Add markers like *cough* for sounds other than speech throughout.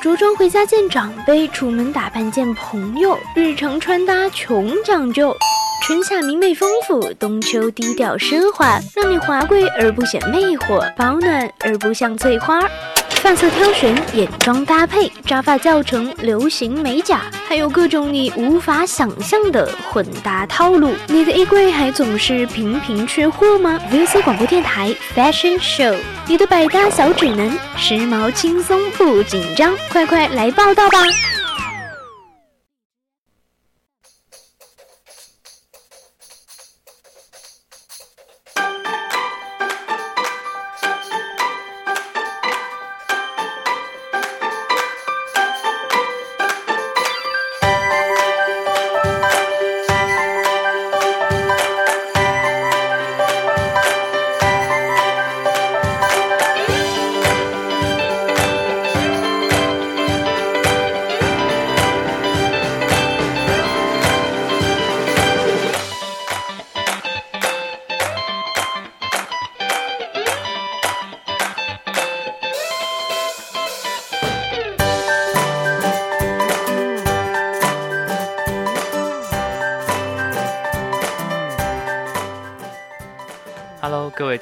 着装回家见长辈，出门打扮见朋友，日常穿搭穷讲究。春夏明媚丰富，冬秋低调奢华，让你华贵而不显魅惑，保暖而不像翠花。发色挑选，眼妆搭配，扎发教程，流行美甲，还有各种你无法想象的混搭套路。你的衣柜还总是频频缺货吗？VC 广播电台 Fashion Show，你的百搭小指南，时髦轻松不紧张，快快来报道吧！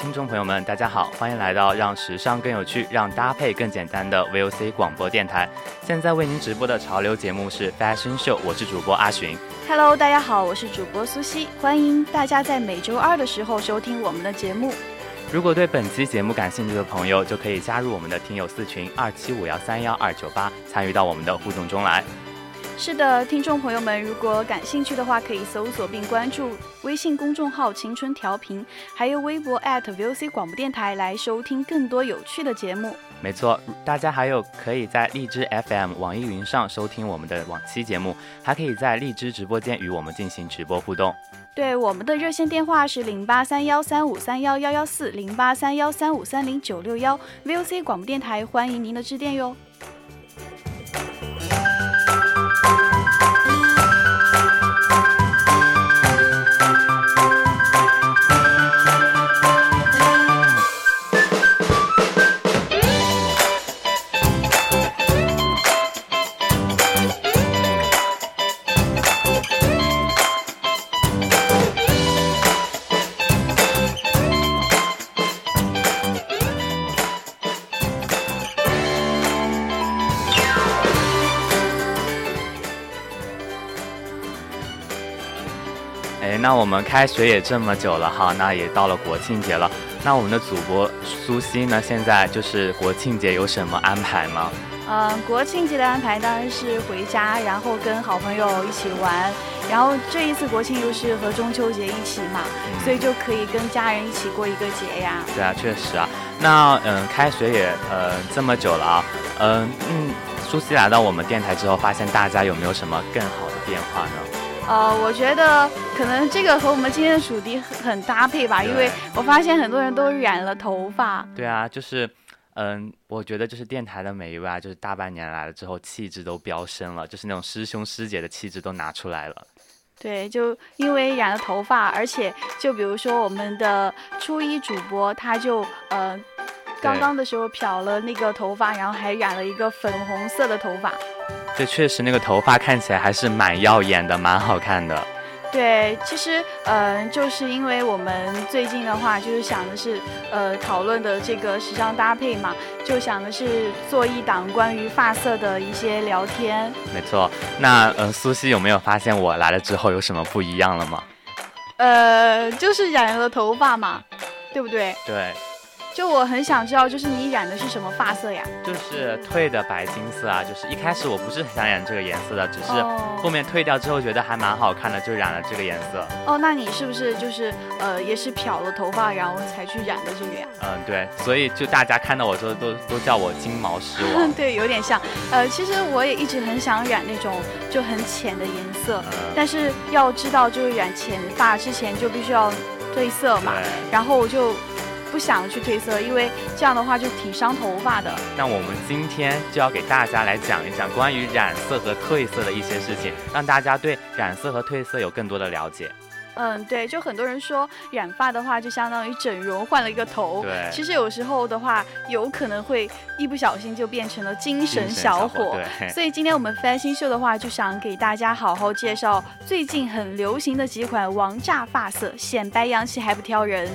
听众朋友们，大家好，欢迎来到让时尚更有趣、让搭配更简单的 VOC 广播电台。现在为您直播的潮流节目是 Fashion Show，我是主播阿寻。Hello，大家好，我是主播苏西，欢迎大家在每周二的时候收听我们的节目。如果对本期节目感兴趣的朋友，就可以加入我们的听友四群二七五幺三幺二九八，参与到我们的互动中来。是的，听众朋友们，如果感兴趣的话，可以搜索并关注微信公众号“青春调频”，还有微博 @VOC 广播电台来收听更多有趣的节目。没错，大家还有可以在荔枝 FM、网易云上收听我们的往期节目，还可以在荔枝直播间与我们进行直播互动。对，我们的热线电话是零八三幺三五三幺幺幺四零八三幺三五三零九六幺，VOC 广播电台欢迎您的致电哟。那我们开学也这么久了哈，那也到了国庆节了。那我们的主播苏西呢，现在就是国庆节有什么安排吗？嗯，国庆节的安排当然是回家，然后跟好朋友一起玩。然后这一次国庆又是和中秋节一起嘛，所以就可以跟家人一起过一个节呀。对啊，确实啊。那嗯，开学也呃这么久了啊，嗯嗯，苏西来到我们电台之后，发现大家有没有什么更好的变化呢？呃，我觉得可能这个和我们今天的主题很搭配吧，因为我发现很多人都染了头发。对啊，就是，嗯，我觉得就是电台的每一位啊，就是大半年来了之后，气质都飙升了，就是那种师兄师姐的气质都拿出来了。对，就因为染了头发，而且就比如说我们的初一主播，他就呃。刚刚的时候漂了那个头发，然后还染了一个粉红色的头发。这确实，那个头发看起来还是蛮耀眼的，蛮好看的。对，其实，嗯，就是因为我们最近的话，就是想的是，呃，讨论的这个时尚搭配嘛，就想的是做一档关于发色的一些聊天。没错，那，呃，苏西有没有发现我来了之后有什么不一样了吗？呃，就是染了头发嘛，对不对？对。就我很想知道，就是你染的是什么发色呀？就是褪的白金色啊，就是一开始我不是很想染这个颜色的，只是后面褪掉之后觉得还蛮好看的，就染了这个颜色。哦，那你是不是就是呃也是漂了头发，然后才去染的这个呀？嗯，对，所以就大家看到我之后都都叫我金毛狮王。*laughs* 对，有点像。呃，其实我也一直很想染那种就很浅的颜色，但是要知道就是染浅发之前就必须要褪色嘛，然后我就。不想去褪色，因为这样的话就挺伤头发的。那我们今天就要给大家来讲一讲关于染色和褪色的一些事情，让大家对染色和褪色有更多的了解。嗯，对，就很多人说染发的话，就相当于整容换了一个头。对，其实有时候的话，有可能会一不小心就变成了精神小伙。对，所以今天我们 fashion 秀的话，就想给大家好好介绍最近很流行的几款王炸发色，显白洋气还不挑人。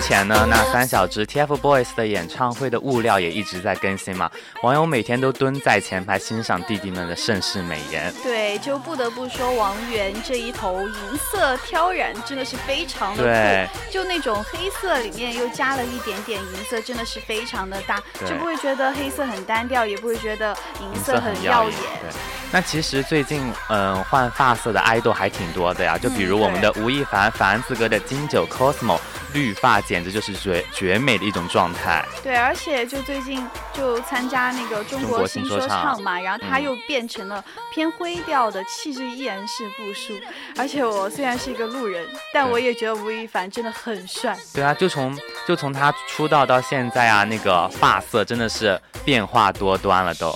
前呢，那三小只 TFBOYS 的演唱会的物料也一直在更新嘛，网友每天都蹲在前排欣赏弟弟们的盛世美颜。对，就不得不说王源这一头银色挑染真的是非常的酷，就那种黑色里面又加了一点点银色，真的是非常的大，就不会觉得黑色很单调，也不会觉得银色很耀眼。那其实最近，嗯，换发色的爱豆还挺多的呀，就比如我们的吴亦凡、凡子哥的金九 Cosmo，绿发简直就是绝绝美的一种状态。对，而且就最近就参加那个中国新说唱嘛，然后他又变成了偏灰调的，气质依然是不输。而且我虽然是一个路人，但我也觉得吴亦凡真的很帅。对啊，就从就从他出道到现在啊，那个发色真的是变化多端了都。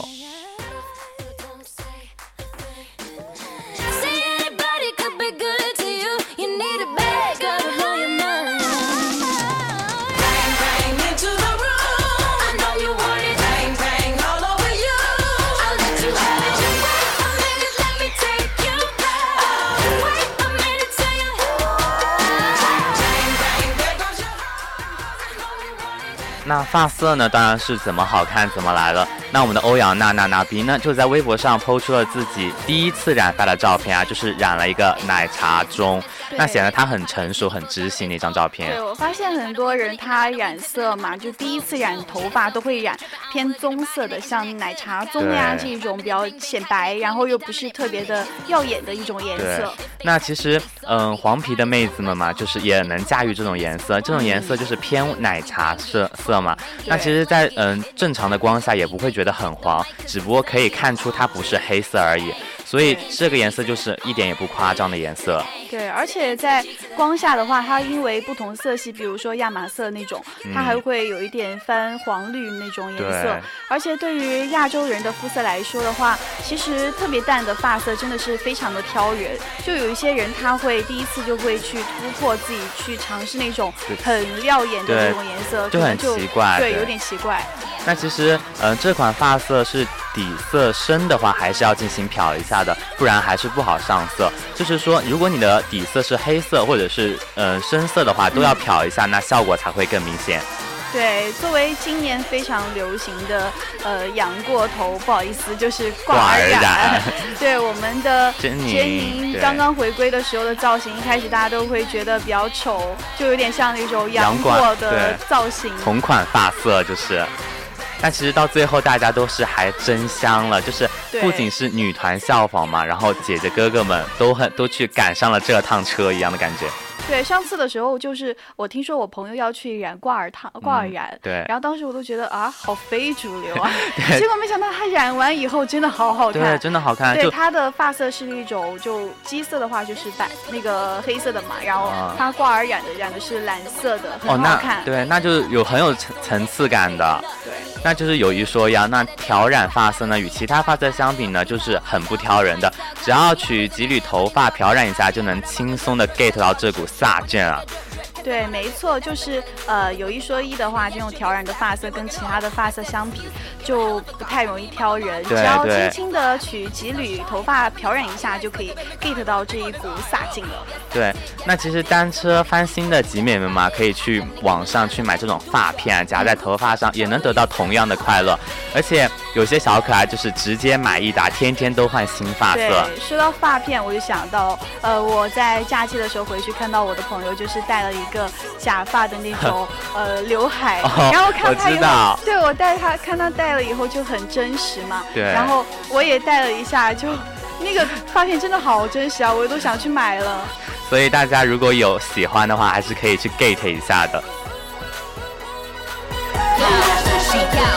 那发色呢？当然是怎么好看怎么来了。那我们的欧阳娜娜娜比呢，就在微博上抛出了自己第一次染发的照片啊，就是染了一个奶茶棕。那显得她很成熟、很知性的一张照片。对我发现很多人他染色嘛，就第一次染头发都会染偏棕色的，像奶茶棕呀这种比较显白，然后又不是特别的耀眼的一种颜色。那其实，嗯，黄皮的妹子们嘛，就是也能驾驭这种颜色。这种颜色就是偏奶茶色色嘛。那其实，在嗯正常的光下也不会觉得很黄，只不过可以看出它不是黑色而已。所以这个颜色就是一点也不夸张的颜色。对，而且在光下的话，它因为不同色系，比如说亚麻色那种，它还会有一点翻黄绿那种颜色。而且对于亚洲人的肤色来说的话，其实特别淡的发色真的是非常的挑人。就有一些人他会第一次就会去突破自己，去尝试那种很亮眼的那种颜色，就很奇怪，对，有点奇怪。那其实，嗯，这款发色是底色深的话，还是要进行漂一下的，不然还是不好上色。就是说，如果你的底色是黑色或者是嗯深色的话，都要漂一下，那效果才会更明显。对，作为今年非常流行的呃仰过头，不好意思，就是挂耳染。*laughs* 对，我们的珍妮刚刚回归的时候的造型，一开始大家都会觉得比较丑，就有点像那种杨过的造型，同款发色就是。但其实到最后，大家都是还真香了，就是不仅是女团效仿嘛，然后姐姐哥哥们都很都去赶上了这趟车一样的感觉。对，上次的时候就是我听说我朋友要去染挂耳烫挂耳染，对，然后当时我都觉得啊，好非主流啊，*laughs* 结果没想到他染完以后真的好好看，对，真的好看。对，他的发色是那种就基色的话就是白那个黑色的嘛，然后他挂耳染的染的是蓝色的，很好看。对，那就是有很有层层次感的。对，那就是有一说一啊，那挑染发色呢，与其他发色相比呢，就是很不挑人的，只要取几缕头发漂染一下，就能轻松的 get 到这股。飒劲啊！对，没错，就是呃，有一说一的话，这种挑染的发色跟其他的发色相比，就不太容易挑人。只要轻轻的取几缕头发漂染一下，就可以 get 到这一股洒劲了。对，那其实单车翻新的集美们嘛，可以去网上去买这种发片，夹在头发上，也能得到同样的快乐。而且有些小可爱就是直接买一打，天天都换新发色。对，说到发片，我就想到，呃，我在假期的时候回去看到我的朋友就是带了一。个假发的那种 *laughs* 呃刘海，然后看他用，对我戴他看他戴了以后就很真实嘛，对，然后我也戴了一下，就那个发片真的好真实啊，我都想去买了。所以大家如果有喜欢的话，还是可以去 get 一下的。Poison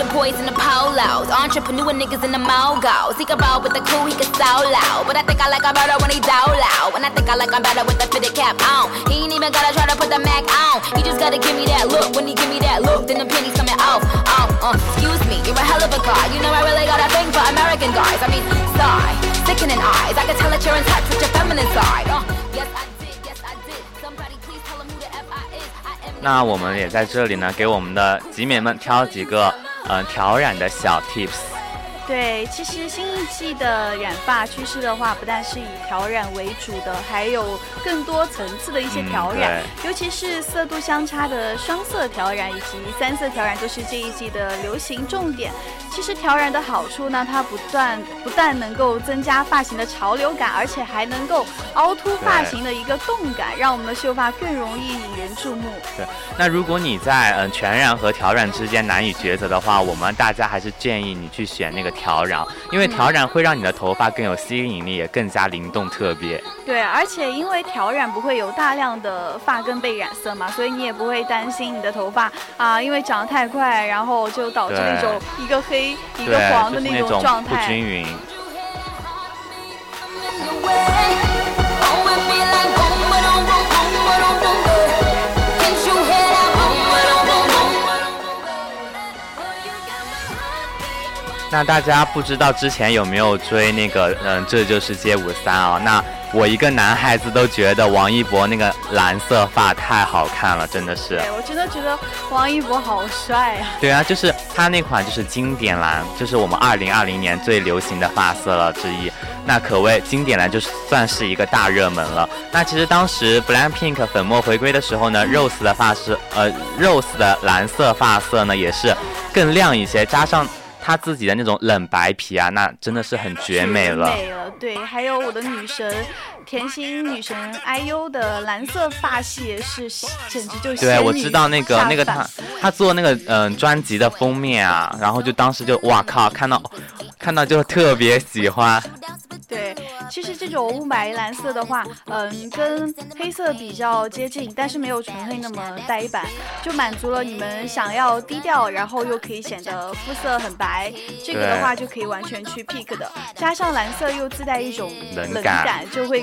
the boys in the polos. Entrepreneur niggas in the mogos. He can roll with the crew, he can solo. But I think I like him better when he low. And I think I like him better with the fitted cap on. He ain't even gotta try to put the Mac on. He just gotta give me that look. When he give me that look, then the pennies coming off. Oh, uh, excuse me, you're a hell of a guy. You know I really got a thing for American guys. I mean, sigh, sickening eyes. I can tell that you're in touch with your feminine side. Uh, yes, I 那我们也在这里呢，给我们的集美们挑几个。呃，调染的小 tips。对，其实新一季的染发趋势的话，不但是以调染为主的，还有更多层次的一些调染，尤其是色度相差的双色调染以及三色调染，都是这一季的流行重点。其实调染的好处呢，它不断不但能够增加发型的潮流感，而且还能够凹凸发型的一个动感，让我们的秀发更容易引人注目。对，那如果你在嗯全染和调染之间难以抉择的话，我们大家还是建议你去选那个。调染，因为调染会让你的头发更有吸引力，也更加灵动特别。对，而且因为调染不会有大量的发根被染色嘛，所以你也不会担心你的头发啊，因为长得太快，然后就导致那种一个黑一个黄的那种状态不均匀。那大家不知道之前有没有追那个嗯，这就是街舞三啊？那我一个男孩子都觉得王一博那个蓝色发太好看了，真的是。对我真的觉得王一博好帅啊！对啊，就是他那款就是经典蓝，就是我们二零二零年最流行的发色了之一。那可谓经典蓝，就算是一个大热门了。那其实当时 BLACKPINK 粉末回归的时候呢，Rose 的发色呃，Rose 的蓝色发色呢也是更亮一些，加上。他自己的那种冷白皮啊，那真的是很绝。美了，对。还有我的女神，甜心女神 IU 的蓝色发系是，简直就对，我知道那个那个她她做那个嗯专辑的封面啊，然后就当时就哇靠，看到看到就特别喜欢。对，其实这种雾霾蓝色的话，嗯，跟黑色比较接近，但是没有纯黑那么呆板，就满足了你们想要低调，然后又可以显得肤色很白，这个的话就可以完全去 pick 的。加上蓝色又自带一种冷感，就会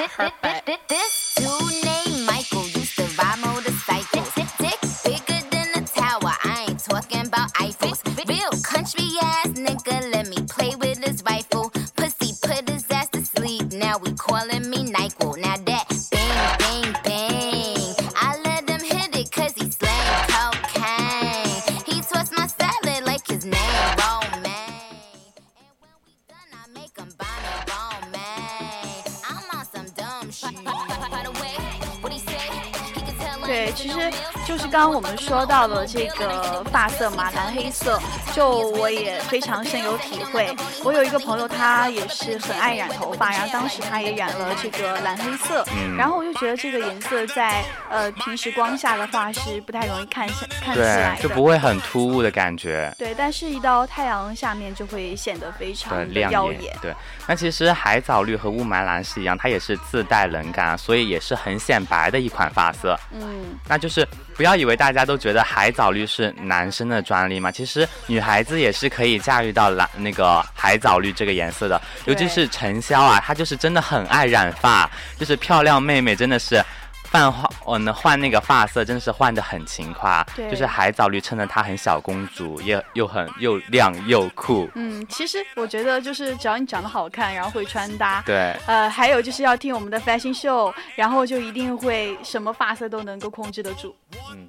at her butt. This, this, this, 刚刚我们说到的这个发色嘛，蓝黑色，就我也非常深有体会。我有一个朋友，他也是很爱染头发，然后当时他也染了这个蓝黑色，然后我就觉得这个颜色在呃平时光下的话是不太容易看看起来，就不会很突兀的感觉。对，但是一到太阳下面就会显得非常的耀眼。对，那其实海藻绿和雾霾蓝是一样，它也是自带冷感，所以也是很显白的一款发色。嗯。那就是不要以为大家都觉得海藻绿是男生的专利嘛，其实女孩子也是可以驾驭到蓝那个海海藻绿这个颜色的。尤其是陈潇啊，她就是真的很爱染发，就是漂亮妹妹真的是换换嗯换那个发色真的是换的很勤快，对就是海藻绿衬得她很小公主，也又很又亮又酷。嗯，其实我觉得就是只要你长得好看，然后会穿搭，对，呃，还有就是要听我们的 fashion show，然后就一定会什么发色都能够控制得住。嗯。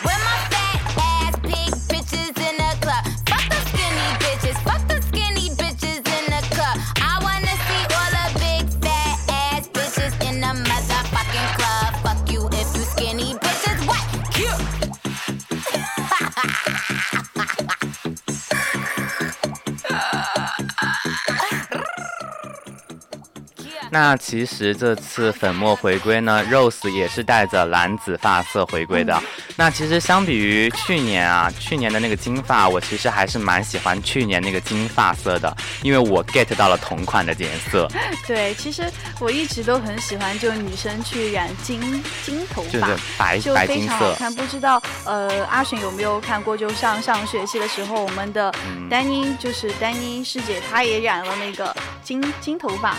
那其实这次粉墨回归呢，Rose 也是带着蓝紫发色回归的。那其实相比于去年啊，去年的那个金发，我其实还是蛮喜欢去年那个金发色的，因为我 get 到了同款的颜色，*laughs* 对，其实我一直都很喜欢，就女生去染金金头就是发。白白金色。常好看，不知道呃阿璇有没有看过？就上上学期的时候，我们的嗯丹妮就是丹妮师姐，她也染了那个金金头发，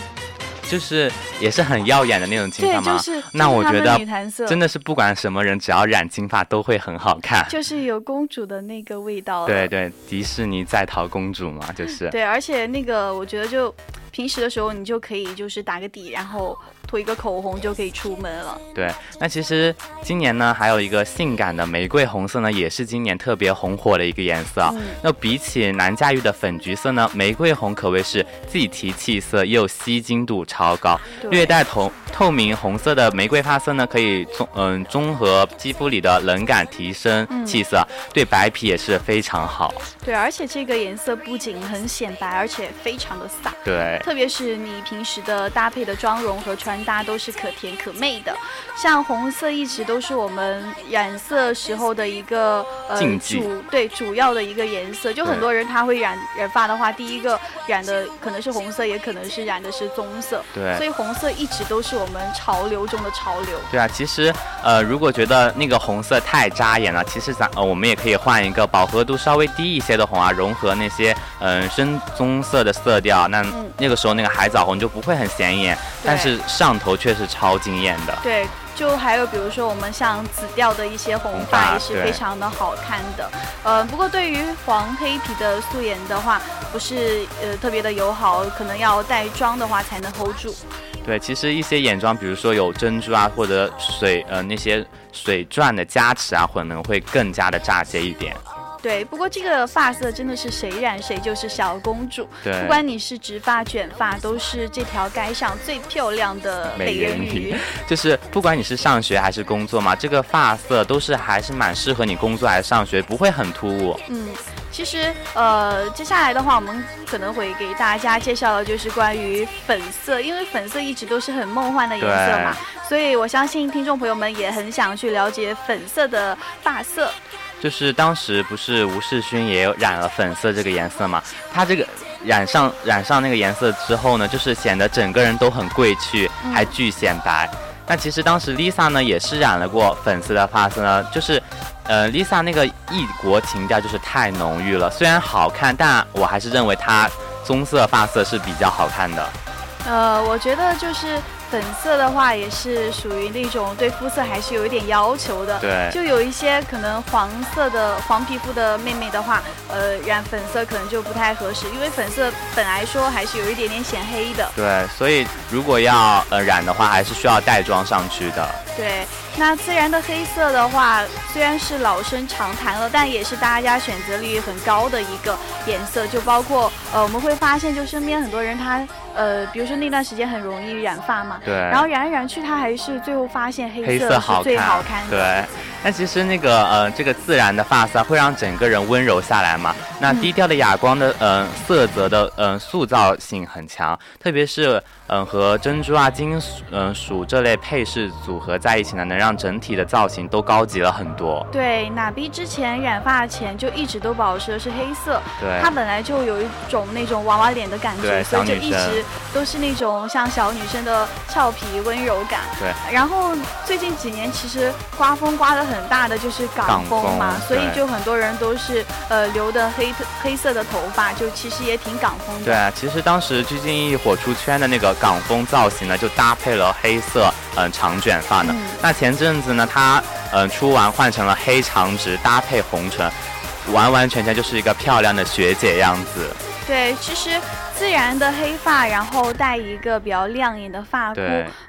就是也是很耀眼的那种金对，发吗？就是那我觉得真的是不管什么人，只要染金发都会很好看。就是有公主的那个味道。对对，迪士尼在逃公主嘛，就是。对，而且那个我觉得就平时的时候你就可以就是打个底，然后涂一个口红就可以出门了。对，那其实今年呢，还有一个性感的玫瑰红色呢，也是今年特别红火的一个颜色啊。嗯那比起难驾驭的粉橘色呢，玫瑰红可谓是既提气色又吸睛度超高，略带透透明红色的玫瑰发色呢，可以综嗯综合肌肤里的冷感，提升嗯气色，对白皮也是非常好。对，而且这个颜色不仅很显白，而且非常的飒。对，特别是你平时的搭配的妆容和穿搭都是可甜可媚的，像红色一直都是我们染色时候的一个呃主对主要的一个颜色，就很多人他会染染发的话，第一个染的可能是红色，也可能是染的是棕色，对。所以红色一直都是我们潮流中的潮流。对啊，其实呃，如果觉得那个红色太扎眼了，其实咱呃我们也可以换一个饱和度稍微低一些的红啊，融合那些嗯、呃深棕色的色调，那、嗯。那个时候那个海藻红就不会很显眼，但是上头却是超惊艳的。对，就还有比如说我们像紫调的一些红发也是非常的好看的。呃，不过对于黄黑皮的素颜的话，不是呃特别的友好，可能要带妆的话才能 hold 住。对，其实一些眼妆，比如说有珍珠啊，或者水呃那些水钻的加持啊，可能会更加的炸街一点。对，不过这个发色真的是谁染谁就是小公主，对不管你是直发卷发，都是这条街上最漂亮的美人鱼。就是不管你是上学还是工作嘛，这个发色都是还是蛮适合你工作还是上学，不会很突兀。嗯，其实呃，接下来的话，我们可能会给大家介绍的就是关于粉色，因为粉色一直都是很梦幻的颜色嘛，所以我相信听众朋友们也很想去了解粉色的发色。就是当时不是吴世勋也有染了粉色这个颜色嘛，他这个染上染上那个颜色之后呢，就是显得整个人都很贵气，还巨显白。那其实当时 Lisa 呢也是染了过粉色的发色呢，就是，呃，Lisa 那个异国情调就是太浓郁了，虽然好看，但我还是认为她棕色发色是比较好看的。呃，我觉得就是粉色的话，也是属于那种对肤色还是有一点要求的。对就有一些可能黄色的黄皮肤的妹妹的话，呃，染粉色可能就不太合适，因为粉色本来说还是有一点点显黑的。对，所以如果要呃染的话，还是需要带妆上去的。对，那自然的黑色的话，虽然是老生常谈了，但也是大家选择率很高的一个颜色。就包括呃，我们会发现，就身边很多人他呃，比如说那段时间很容易染发嘛，对，然后染来染去，他还是最后发现黑色是最好看的。对，那其实那个呃，这个自然的发色会让整个人温柔下来嘛。那低调的哑光的嗯色泽的嗯塑造性很强，特别是。嗯，和珍珠啊、金属嗯属这类配饰组合在一起呢，能让整体的造型都高级了很多。对，娜比之前染发前就一直都保持的是黑色，对，她本来就有一种那种娃娃脸的感觉，所以就一直都是那种像小女生的俏皮温柔感。对，然后最近几年其实刮风刮的很大的就是港风嘛，所以就很多人都是呃留的黑黑色的头发，就其实也挺港风的。对，其实当时鞠婧祎火出圈的那个。港风造型呢，就搭配了黑色嗯长卷发呢。那前阵子呢，她嗯出完换成了黑长直，搭配红唇，完完全全就是一个漂亮的学姐样子。对，其实。自然的黑发，然后戴一个比较亮眼的发箍，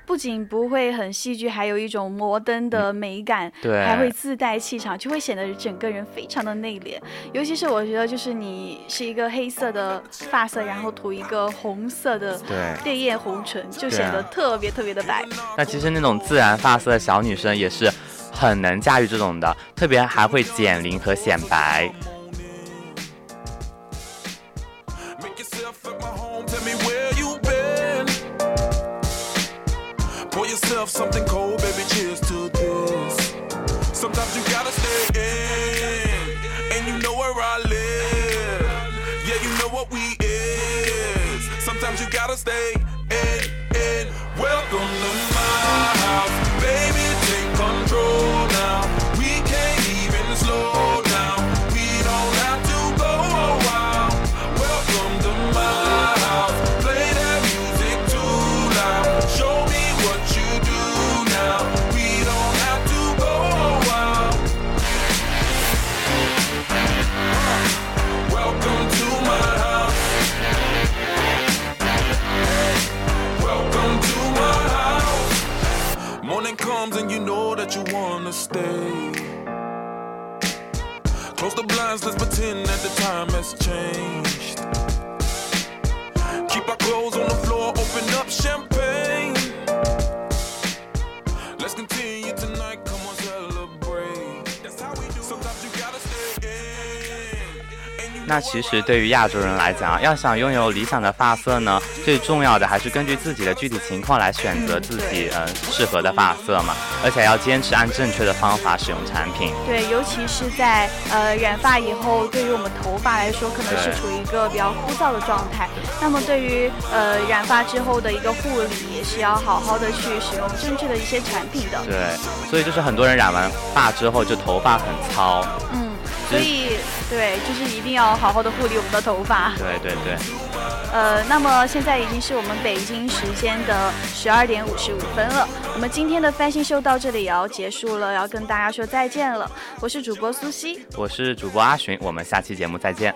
不仅不会很戏剧，还有一种摩登的美感，对，还会自带气场，就会显得整个人非常的内敛。尤其是我觉得，就是你是一个黑色的发色，然后涂一个红色的烈焰红唇，就显得特别特别的白。那其实那种自然发色的小女生也是很能驾驭这种的，特别还会减龄和显白。Something cold, baby. Cheers to this. Sometimes you gotta stay in, and you know where I live. Yeah, you know what we is. Sometimes you gotta stay 其实对于亚洲人来讲，要想拥有理想的发色呢，最重要的还是根据自己的具体情况来选择自己嗯适合的发色嘛，而且要坚持按正确的方法使用产品。对，尤其是在呃染发以后，对于我们头发来说，可能是处于一个比较枯燥的状态。那么对于呃染发之后的一个护理，也是要好好的去使用正确的一些产品的。对，所以就是很多人染完发之后就头发很糙。嗯，所以对，就是一定要好好的护理我们的头发。对对对。呃，那么现在已经是我们北京时间的十二点五十五分了。我们今天的翻新秀到这里也要结束了，要跟大家说再见了。我是主播苏西，我是主播阿寻，我们下期节目再见。